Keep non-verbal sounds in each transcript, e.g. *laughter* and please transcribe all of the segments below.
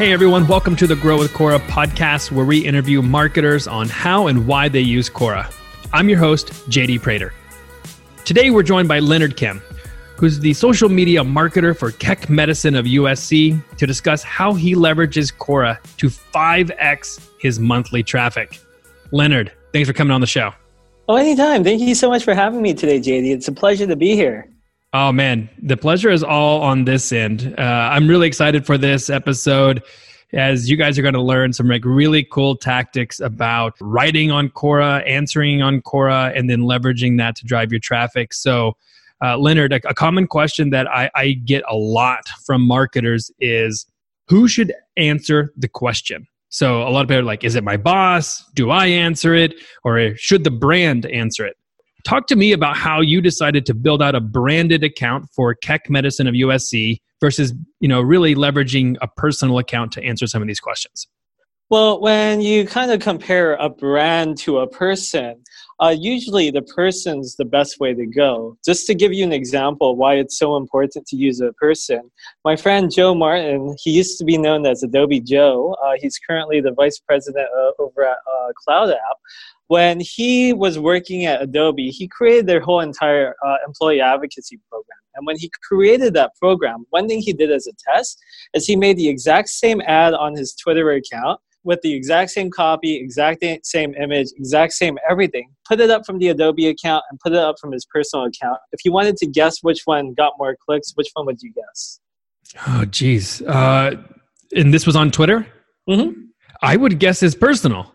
Hey everyone, welcome to the Grow with Quora podcast where we interview marketers on how and why they use Quora. I'm your host, JD Prater. Today we're joined by Leonard Kim, who's the social media marketer for Keck Medicine of USC, to discuss how he leverages Quora to 5x his monthly traffic. Leonard, thanks for coming on the show. Oh, anytime. Thank you so much for having me today, JD. It's a pleasure to be here. Oh man, the pleasure is all on this end. Uh, I'm really excited for this episode as you guys are going to learn some like really cool tactics about writing on Quora, answering on Quora, and then leveraging that to drive your traffic. So, uh, Leonard, a, a, common question that I, I get a lot from marketers is who should answer the question? So a lot of people are like, is it my boss? Do I answer it? Or should the brand answer it? Talk to me about how you decided to build out a branded account for Keck Medicine of USC versus, you know, really leveraging a personal account to answer some of these questions. Well, when you kind of compare a brand to a person, uh, usually the person's the best way to go. Just to give you an example why it's so important to use a person, my friend Joe Martin, he used to be known as Adobe Joe. Uh, he's currently the vice president uh, over at uh, CloudApp when he was working at Adobe, he created their whole entire uh, employee advocacy program. And when he created that program, one thing he did as a test is he made the exact same ad on his Twitter account with the exact same copy, exact same image, exact same everything. Put it up from the Adobe account and put it up from his personal account. If you wanted to guess which one got more clicks, which one would you guess? Oh, geez. Uh, and this was on Twitter? Mm-hmm. I would guess his personal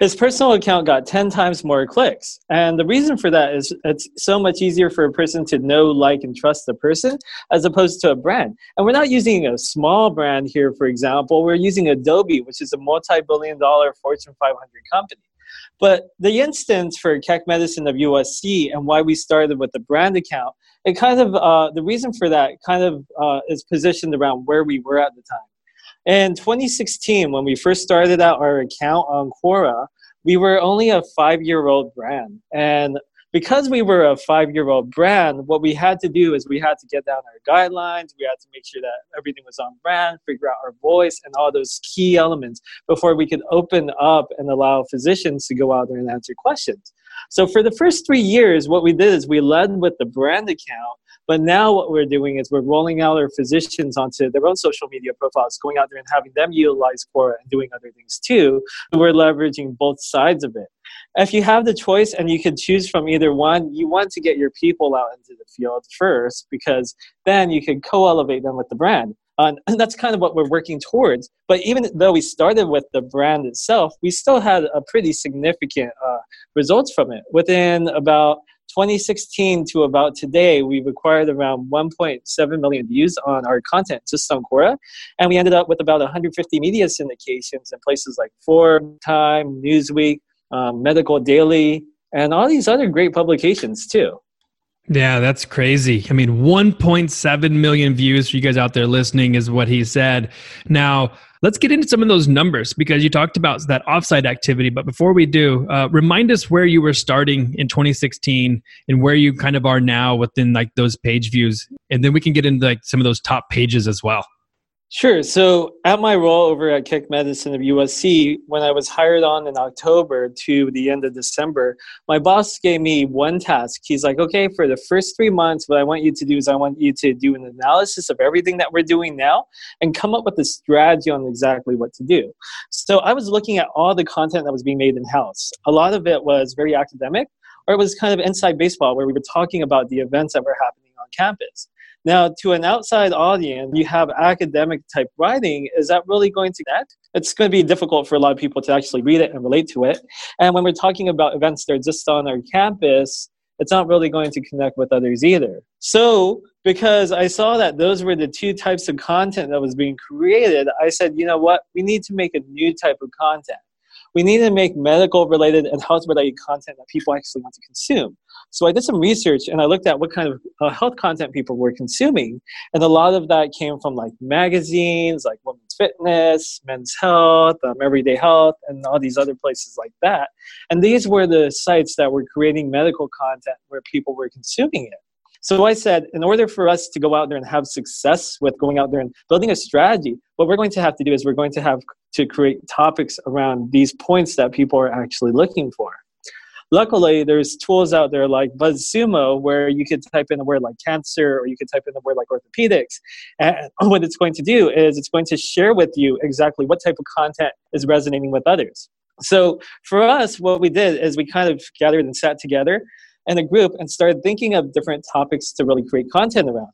his personal account got 10 times more clicks. And the reason for that is it's so much easier for a person to know, like, and trust the person as opposed to a brand. And we're not using a small brand here, for example. We're using Adobe, which is a multi billion dollar Fortune 500 company. But the instance for Keck Medicine of USC and why we started with the brand account, it kind of, uh, the reason for that kind of uh, is positioned around where we were at the time. In 2016, when we first started out our account on Quora, we were only a five year old brand. And because we were a five year old brand, what we had to do is we had to get down our guidelines. We had to make sure that everything was on brand, figure out our voice and all those key elements before we could open up and allow physicians to go out there and answer questions. So for the first three years, what we did is we led with the brand account but now what we're doing is we're rolling out our physicians onto their own social media profiles, going out there and having them utilize Quora and doing other things too. We're leveraging both sides of it. If you have the choice and you can choose from either one, you want to get your people out into the field first because then you can co-elevate them with the brand. And that's kind of what we're working towards. But even though we started with the brand itself, we still had a pretty significant uh, results from it. Within about 2016 to about today, we've acquired around 1.7 million views on our content just on Quora. And we ended up with about 150 media syndications in places like Forbes, Time, Newsweek, um, Medical Daily, and all these other great publications too. Yeah, that's crazy. I mean, 1.7 million views for you guys out there listening is what he said. Now, let's get into some of those numbers because you talked about that offsite activity. But before we do, uh, remind us where you were starting in 2016 and where you kind of are now within like those page views, and then we can get into like some of those top pages as well. Sure. So, at my role over at Keck Medicine of USC, when I was hired on in October to the end of December, my boss gave me one task. He's like, okay, for the first three months, what I want you to do is I want you to do an analysis of everything that we're doing now and come up with a strategy on exactly what to do. So, I was looking at all the content that was being made in house. A lot of it was very academic, or it was kind of inside baseball where we were talking about the events that were happening campus. Now, to an outside audience, you have academic type writing. Is that really going to connect? It's going to be difficult for a lot of people to actually read it and relate to it. And when we're talking about events that are just on our campus, it's not really going to connect with others either. So, because I saw that those were the two types of content that was being created, I said, you know what? We need to make a new type of content we need to make medical related and health related content that people actually want to consume. So I did some research and I looked at what kind of uh, health content people were consuming. And a lot of that came from like magazines, like Women's Fitness, Men's Health, um, Everyday Health, and all these other places like that. And these were the sites that were creating medical content where people were consuming it. So I said, in order for us to go out there and have success with going out there and building a strategy, what we're going to have to do is we're going to have to create topics around these points that people are actually looking for. Luckily, there's tools out there like BuzzSumo where you could type in a word like cancer or you could type in a word like orthopedics. And *laughs* what it's going to do is it's going to share with you exactly what type of content is resonating with others. So for us, what we did is we kind of gathered and sat together in a group and started thinking of different topics to really create content around.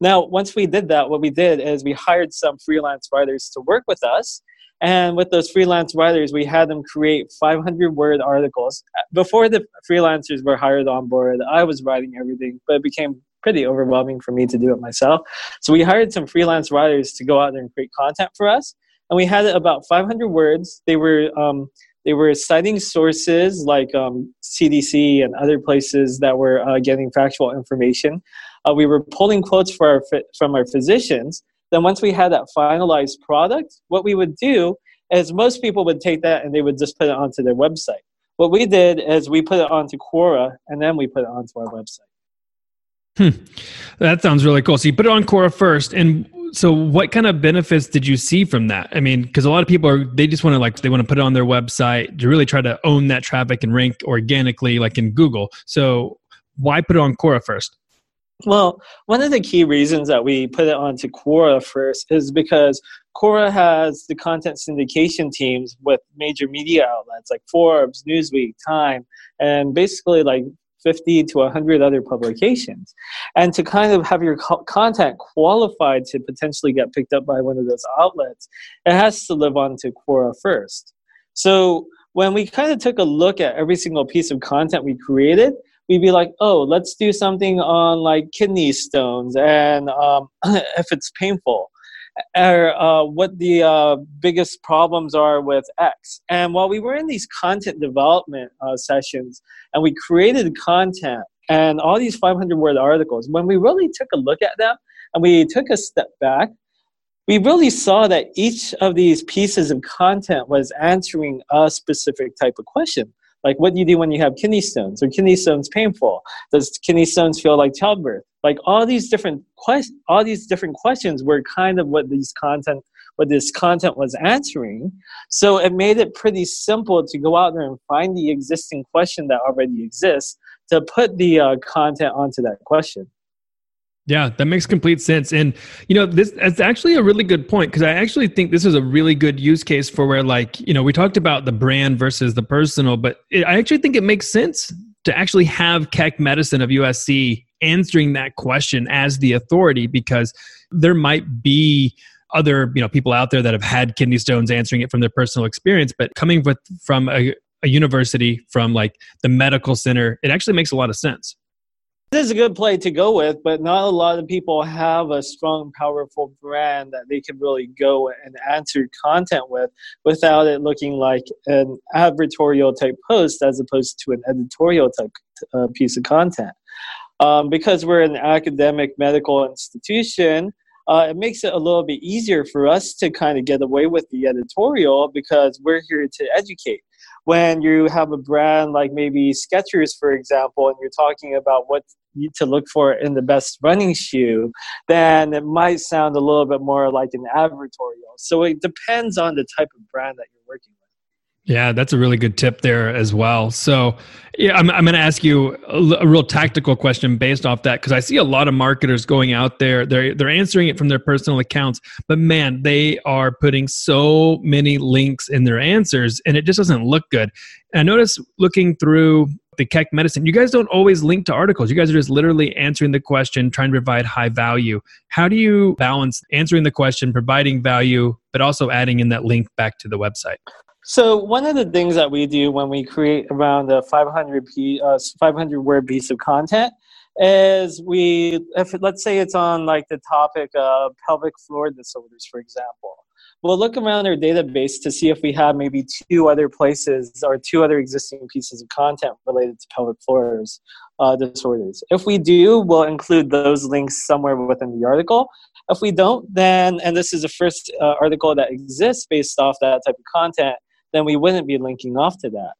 Now, once we did that, what we did is we hired some freelance writers to work with us. And with those freelance writers, we had them create 500 word articles. Before the freelancers were hired on board, I was writing everything, but it became pretty overwhelming for me to do it myself. So we hired some freelance writers to go out there and create content for us. And we had about 500 words. They were um, they were citing sources like um, CDC and other places that were uh, getting factual information. Uh, we were pulling quotes our, from our physicians. Then, once we had that finalized product, what we would do is most people would take that and they would just put it onto their website. What we did is we put it onto Quora and then we put it onto our website. Hmm. That sounds really cool. So you put it on Quora first, and so what kind of benefits did you see from that? I mean because a lot of people are they just want to like they want to put it on their website to really try to own that traffic and rank organically like in google. So why put it on quora first? Well one of the key reasons that we put it onto quora first is because quora has the content syndication teams with major media outlets like forbes newsweek time and basically like 50 to 100 other publications. And to kind of have your co- content qualified to potentially get picked up by one of those outlets, it has to live on to Quora first. So when we kind of took a look at every single piece of content we created, we'd be like, oh, let's do something on like kidney stones and um, *clears throat* if it's painful or uh, what the uh, biggest problems are with X. And while we were in these content development uh, sessions and we created content and all these 500 word articles, when we really took a look at them and we took a step back, we really saw that each of these pieces of content was answering a specific type of question. Like, what do you do when you have kidney stones? Are kidney stones painful? Does kidney stones feel like childbirth? Like all these different questions, all these different questions were kind of what these content, what this content was answering. So it made it pretty simple to go out there and find the existing question that already exists to put the uh, content onto that question. Yeah, that makes complete sense. And you know, this is actually a really good point because I actually think this is a really good use case for where like, you know, we talked about the brand versus the personal, but it, I actually think it makes sense to actually have Keck Medicine of USC answering that question as the authority because there might be other, you know, people out there that have had kidney stones answering it from their personal experience, but coming with from a, a university from like the medical center, it actually makes a lot of sense. This is a good play to go with, but not a lot of people have a strong, powerful brand that they can really go and answer content with without it looking like an advertorial type post as opposed to an editorial type uh, piece of content. Um, because we're an academic medical institution, uh, it makes it a little bit easier for us to kind of get away with the editorial because we're here to educate when you have a brand like maybe Skechers, for example, and you're talking about what to look for in the best running shoe, then it might sound a little bit more like an advertorial. So it depends on the type of brand that you're working with. Yeah, that's a really good tip there as well. So, yeah, I'm, I'm going to ask you a, a, real tactical question based off that because I see a lot of marketers going out there. They're they're answering it from their personal accounts, but man, they are putting so many links in their answers, and it just doesn't look good. And I notice looking through the Keck Medicine, you guys don't always link to articles. You guys are just literally answering the question, trying to provide high value. How do you balance answering the question, providing value, but also adding in that link back to the website? So one of the things that we do when we create around a 500 p, uh, 500 word piece of content is we, if let's say it's on like the topic of pelvic floor disorders, for example, we'll look around our database to see if we have maybe two other places or two other existing pieces of content related to pelvic floors uh, disorders. If we do, we'll include those links somewhere within the article. If we don't, then, and this is the first uh, article that exists based off that type of content, then we wouldn't be linking off to that.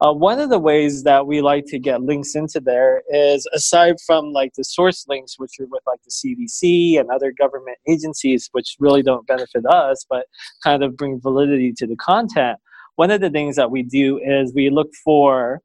Uh, one of the ways that we like to get links into there is aside from like the source links, which are with like the CDC and other government agencies, which really don't benefit us, but kind of bring validity to the content. One of the things that we do is we look for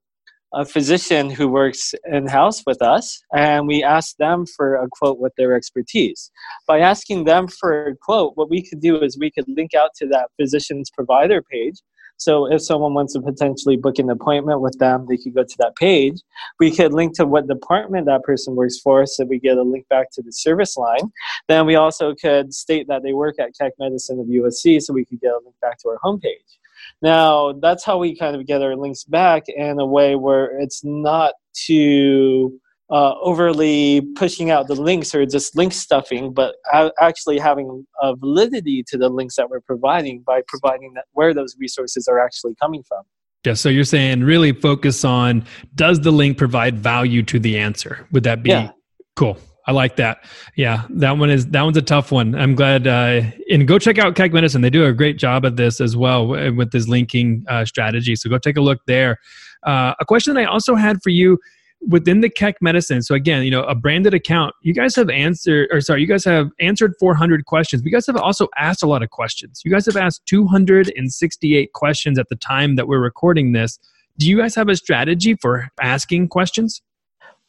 a physician who works in house with us and we ask them for a quote with their expertise. By asking them for a quote, what we could do is we could link out to that physician's provider page. So if someone wants to potentially book an appointment with them, they could go to that page. We could link to what department that person works for, so we get a link back to the service line. Then we also could state that they work at Keck Medicine of USC, so we could get a link back to our homepage. Now, that's how we kind of get our links back in a way where it's not too uh, overly pushing out the links or just link stuffing, but actually having a validity to the links that we're providing by providing that where those resources are actually coming from. Yeah, so you're saying really focus on does the link provide value to the answer? Would that be yeah. cool? I like that. Yeah, that one is that one's a tough one. I'm glad. Uh, and go check out Keck Medicine. They do a great job at this as well with this linking uh, strategy. So go take a look there. Uh, a question that I also had for you within the Keck Medicine. So again, you know, a branded account. You guys have answered, or sorry, you guys have answered 400 questions. You guys have also asked a lot of questions. You guys have asked 268 questions at the time that we're recording this. Do you guys have a strategy for asking questions?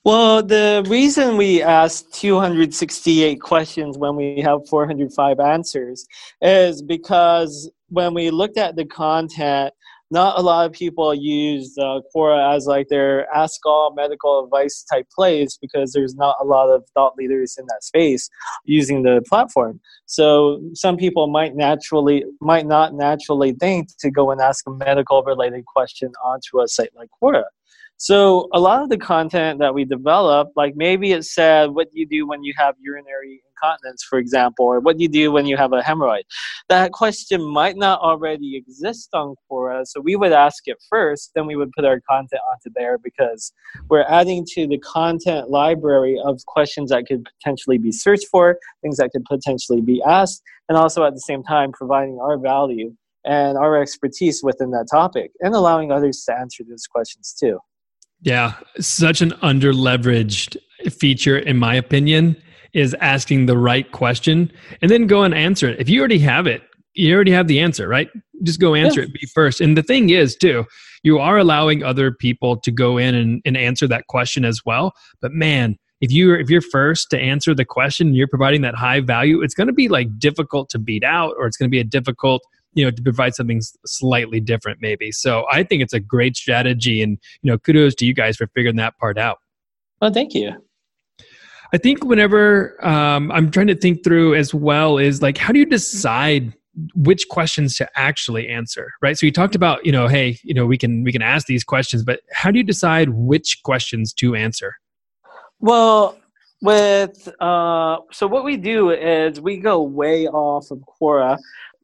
Well, the reason we asked 268 questions when we have 405 answers is because when we looked at the content, not a lot of people use uh, Quora as like their ask all medical advice type place because there's not a lot of thought leaders in that space using the platform. So some people might naturally might not naturally think to go and ask a medical related question onto a site like Quora. So a lot of the content that we develop, like maybe it said, what do you do when you have urinary incontinence, for example, or what do you do when you have a hemorrhoid? That question might not already exist on Quora, so we would ask it first, then we would put our content onto there because we're adding to the content library of questions that could potentially be searched for, things that could potentially be asked, and also at the same time providing our value and our expertise within that topic and allowing others to answer those questions too. Yeah, such an underleveraged feature, in my opinion, is asking the right question and then go and answer it. If you already have it, you already have the answer, right? Just go answer yeah. it be first. And the thing is, too, you are allowing other people to go in and, and answer that question as well. But man, if you're if you're first to answer the question, you're providing that high value, it's going to be like difficult to beat out, or it's going to be a difficult you know to provide something slightly different maybe so i think it's a great strategy and you know kudos to you guys for figuring that part out well thank you i think whenever um, i'm trying to think through as well is like how do you decide which questions to actually answer right? So you talked about you know hey you know we can we can ask these questions but how do you decide which questions to answer? Well with uh, so what we do is we go way off of quora.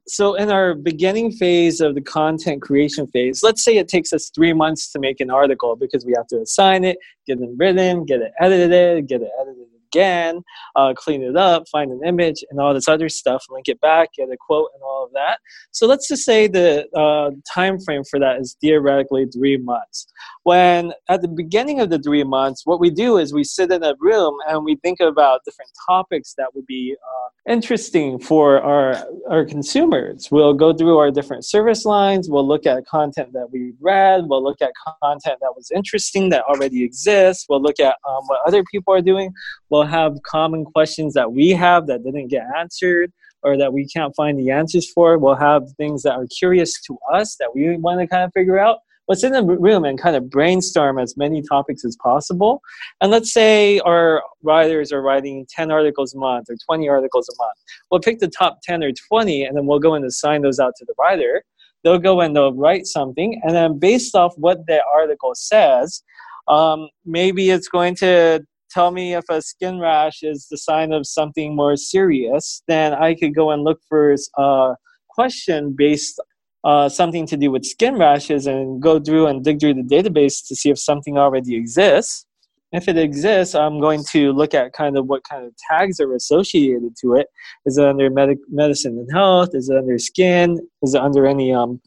So in our beginning phase of the content creation phase let's say it takes us three months to make an article because we have to assign it get it written get it edited get it edited again, uh, clean it up, find an image, and all this other stuff, link it back, get a quote, and all of that. So let's just say the uh, time frame for that is theoretically three months. When at the beginning of the three months, what we do is we sit in a room and we think about different topics that would be uh, interesting for our our consumers. We'll go through our different service lines. We'll look at content that we read. We'll look at content that was interesting that already exists. We'll look at um, what other people are doing. We'll we'll have common questions that we have that didn't get answered or that we can't find the answers for. We'll have things that are curious to us that we want to kind of figure out. Let's in the room and kind of brainstorm as many topics as possible. And let's say our writers are writing 10 articles a month or 20 articles a month. We'll pick the top 10 or 20 and then we'll go and assign those out to the writer. They'll go and they'll write something. And then based off what the article says, um, maybe it's going to tell me if a skin rash is the sign of something more serious, then I could go and look for a question based uh, something to do with skin rashes and go through and dig through the database to see if something already exists. If it exists, I'm going to look at kind of what kind of tags are associated to it. Is it under medic- medicine and health? Is it under skin? Is it under any um,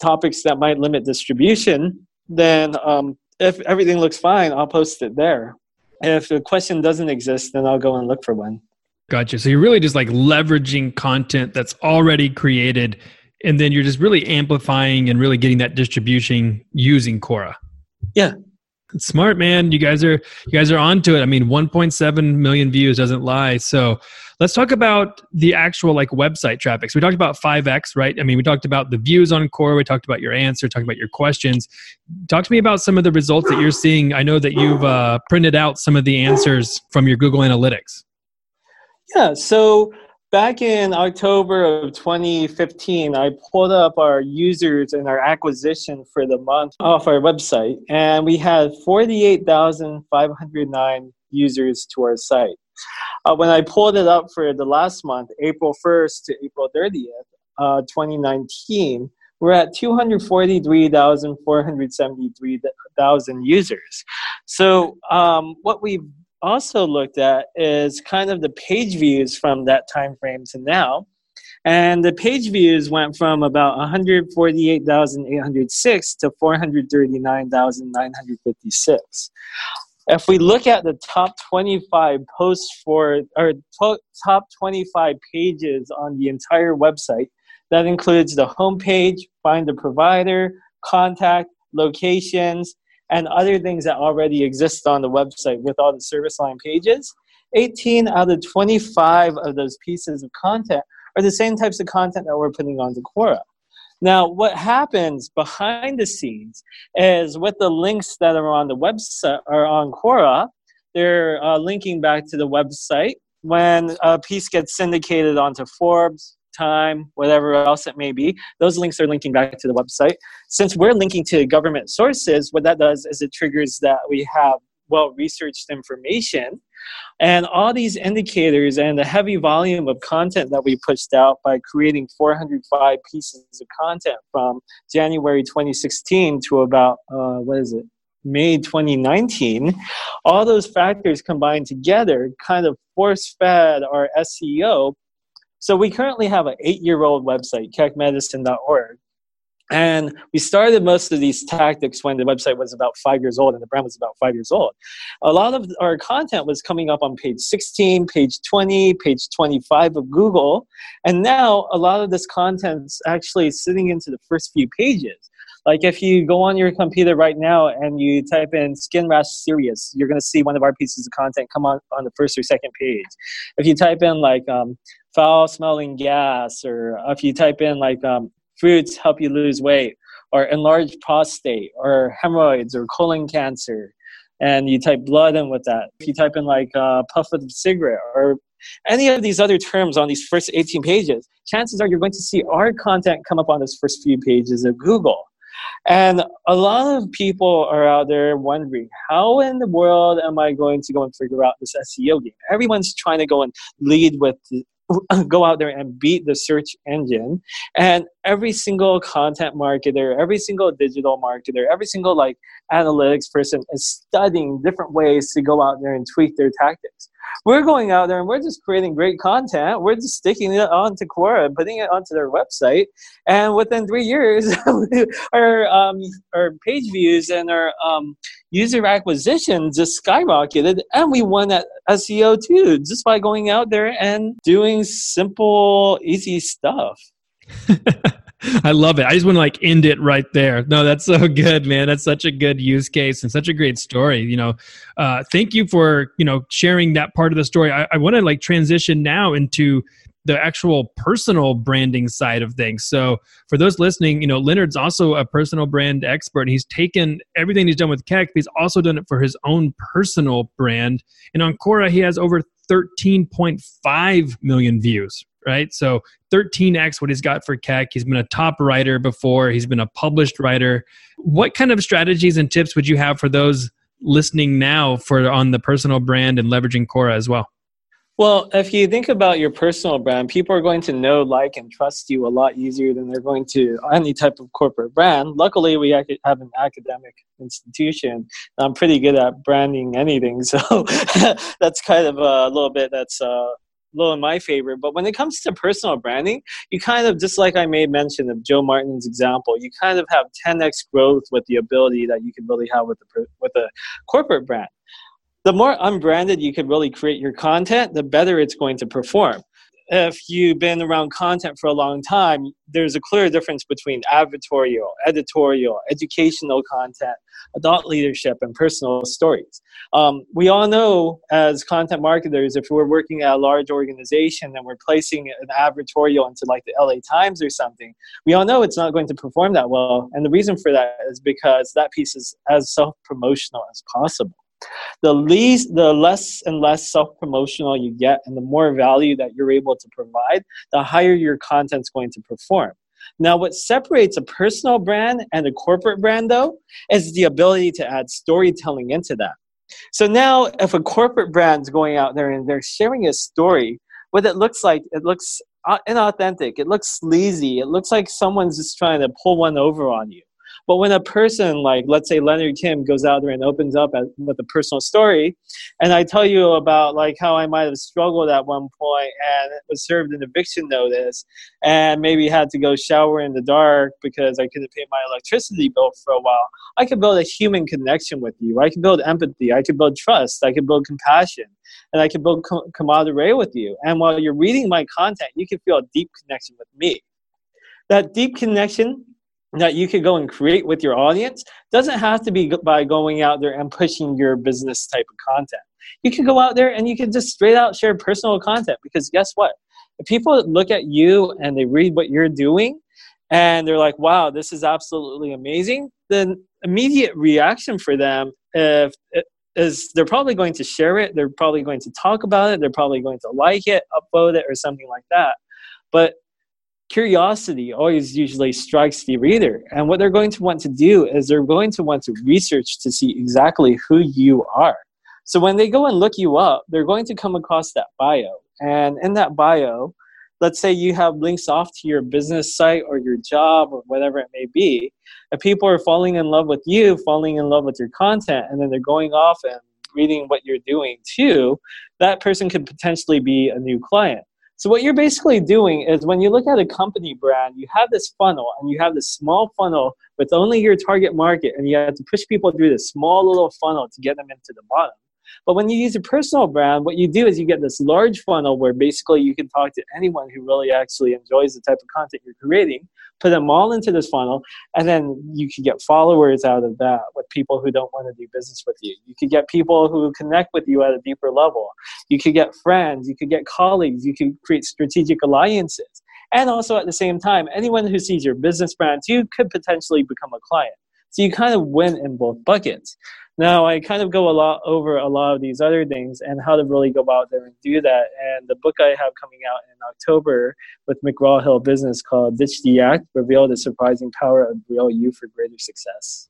topics that might limit distribution? then um, if everything looks fine, I'll post it there. If the question doesn't exist, then I'll go and look for one. Gotcha. So you're really just like leveraging content that's already created, and then you're just really amplifying and really getting that distribution using Quora. Yeah. Smart man, you guys are you guys are onto it. I mean, 1.7 million views doesn't lie. So let's talk about the actual like website traffic. So we talked about 5x, right? I mean, we talked about the views on Quora We talked about your answer. Talked about your questions. Talk to me about some of the results that you're seeing. I know that you've uh, printed out some of the answers from your Google Analytics. Yeah. So back in October of 2015, I pulled up our users and our acquisition for the month off our website, and we had 48,509 users to our site. Uh, when I pulled it up for the last month, April 1st to April 30th, uh, 2019, we're at 243,473,000 users. So um, what we've also looked at is kind of the page views from that time frame to now. And the page views went from about 148,806 to 439,956. If we look at the top 25 posts for, or top 25 pages on the entire website, that includes the homepage, find the provider, contact, locations, and other things that already exist on the website with all the service line pages. 18 out of 25 of those pieces of content are the same types of content that we're putting onto Quora. Now, what happens behind the scenes is with the links that are on the website or on Quora, they're uh, linking back to the website. When a piece gets syndicated onto Forbes, time, whatever else it may be. Those links are linking back to the website. Since we're linking to government sources, what that does is it triggers that we have well researched information. And all these indicators and the heavy volume of content that we pushed out by creating 405 pieces of content from January 2016 to about, uh, what is it, May 2019, all those factors combined together kind of force fed our SEO so we currently have an eight-year-old website, keckmedicine.org. And we started most of these tactics when the website was about five years old and the brand was about five years old. A lot of our content was coming up on page 16, page 20, page 25 of Google. And now a lot of this content is actually sitting into the first few pages. Like if you go on your computer right now and you type in skin rash serious, you're going to see one of our pieces of content come on on the first or second page. If you type in like um, foul smelling gas, or if you type in like um, fruits help you lose weight, or enlarged prostate, or hemorrhoids, or colon cancer, and you type blood in with that. If you type in like uh, puff of cigarette, or any of these other terms on these first 18 pages, chances are you're going to see our content come up on those first few pages of Google. And a lot of people are out there wondering, how in the world am I going to go and figure out this SEO game? Everyone's trying to go and lead with *clears throat* go out there and beat the search engine and every single content marketer every single digital marketer every single like analytics person is studying different ways to go out there and tweak their tactics we're going out there and we're just creating great content we're just sticking it onto quora and putting it onto their website and within three years *laughs* our um, our page views and our um, user acquisition just skyrocketed and we won at SEO too just by going out there and doing simple easy stuff. *laughs* I love it. I just want to like end it right there. No, that's so good, man. That's such a good use case and such a great story. You know, uh, thank you for you know sharing that part of the story. I, I want to like transition now into the actual personal branding side of things. So for those listening, you know, Leonard's also a personal brand expert. He's taken everything he's done with Keck, he's also done it for his own personal brand. And on Quora, he has over 13.5 million views, right? So 13x what he's got for Keck. He's been a top writer before, he's been a published writer. What kind of strategies and tips would you have for those listening now for on the personal brand and leveraging Quora as well? Well, if you think about your personal brand, people are going to know, like, and trust you a lot easier than they're going to any type of corporate brand. Luckily, we have an academic institution. I'm pretty good at branding anything, *laughs* so that's kind of a little bit that's uh, low in my favor. But when it comes to personal branding, you kind of just like I made mention of Joe Martin's example, you kind of have 10x growth with the ability that you can really have with the with a corporate brand. The more unbranded you can really create your content, the better it's going to perform if you've been around content for a long time, there's a clear difference between advertorial, editorial, educational content, thought leadership, and personal stories. Um, we all know as content marketers, if we're working at a large organization and we're placing an advertorial into like the LA Times or something, we all know it's not going to perform that well. And the reason for that is because that piece is as self promotional as possible the least the less and less self-promotional you get and the more value that you're able to provide the higher your content's going to perform. Now what separates a personal brand and a corporate brand though is the ability to add storytelling into that. So now if a corporate brand's going out there and they're sharing a story what it looks like it looks inauthentic it looks sleazy it looks like someone's just trying to pull one over on you but when a person like, let's say Leonard Kim goes out there and opens up at, with a personal story, and I tell you about like how I might have struggled at one point and was served an eviction notice, and maybe had to go shower in the dark because I couldn't pay my electricity bill for a while. I could build a human connection with you. I could build empathy. I could build trust. I could build compassion and I can build com- camaraderie with you. And while you're reading my content, you can feel a deep connection with me. That deep connection that you could go and create with your audience doesn't have to be by going out there and pushing your business type of content. You can go out there and you can just straight out share personal content because guess what? If people look at you and they read what you're doing and they're like, wow, this is absolutely amazing, then immediate reaction for them if, is they're probably going to share it, they're probably going to talk about it, they're probably going to like it, upload it, or something like that. But curiosity always usually strikes the reader. And what they're going to want to do is they're going to want to research to see exactly who you are. So when they go and look you up, they're going to come across that bio. And in that bio, let's say you have links off to your business site or your job or whatever it may be. If people are falling in love with you, falling in love with your content, and then they're going off and reading what you're doing too, that person could potentially be a new client. So what you're basically doing is when you look at a company brand, you have this funnel and you have this small funnel with only your target market and you have to push people through this small little funnel to get them into the bottom. But when you use a personal brand, what you do is you get this large funnel where basically you can talk to anyone who really actually enjoys the type of content you're creating, put them all into this funnel, and then you can get followers out of that with people who don't want to do business with you. You could get people who connect with you at a deeper level. You could get friends, you could get colleagues, you could create strategic alliances. And also at the same time, anyone who sees your business brand too could potentially become a client. So you kind of win in both buckets. Now, I kind of go a lot over a lot of these other things and how to really go out there and do that. And the book I have coming out in October with McGraw Hill Business called Ditch the Act Reveal the Surprising Power of Real You for Greater Success.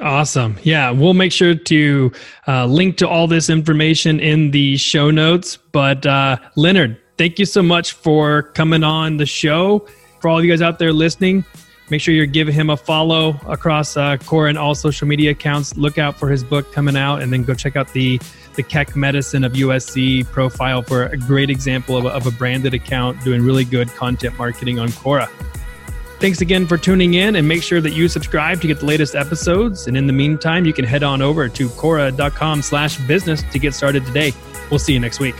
Awesome. Yeah, we'll make sure to uh, link to all this information in the show notes. But uh, Leonard, thank you so much for coming on the show. For all of you guys out there listening, Make sure you're giving him a follow across uh, Quora and all social media accounts. Look out for his book coming out, and then go check out the the Keck Medicine of USC profile for a great example of a, of a branded account doing really good content marketing on Quora. Thanks again for tuning in, and make sure that you subscribe to get the latest episodes. And in the meantime, you can head on over to Quora.com/business to get started today. We'll see you next week.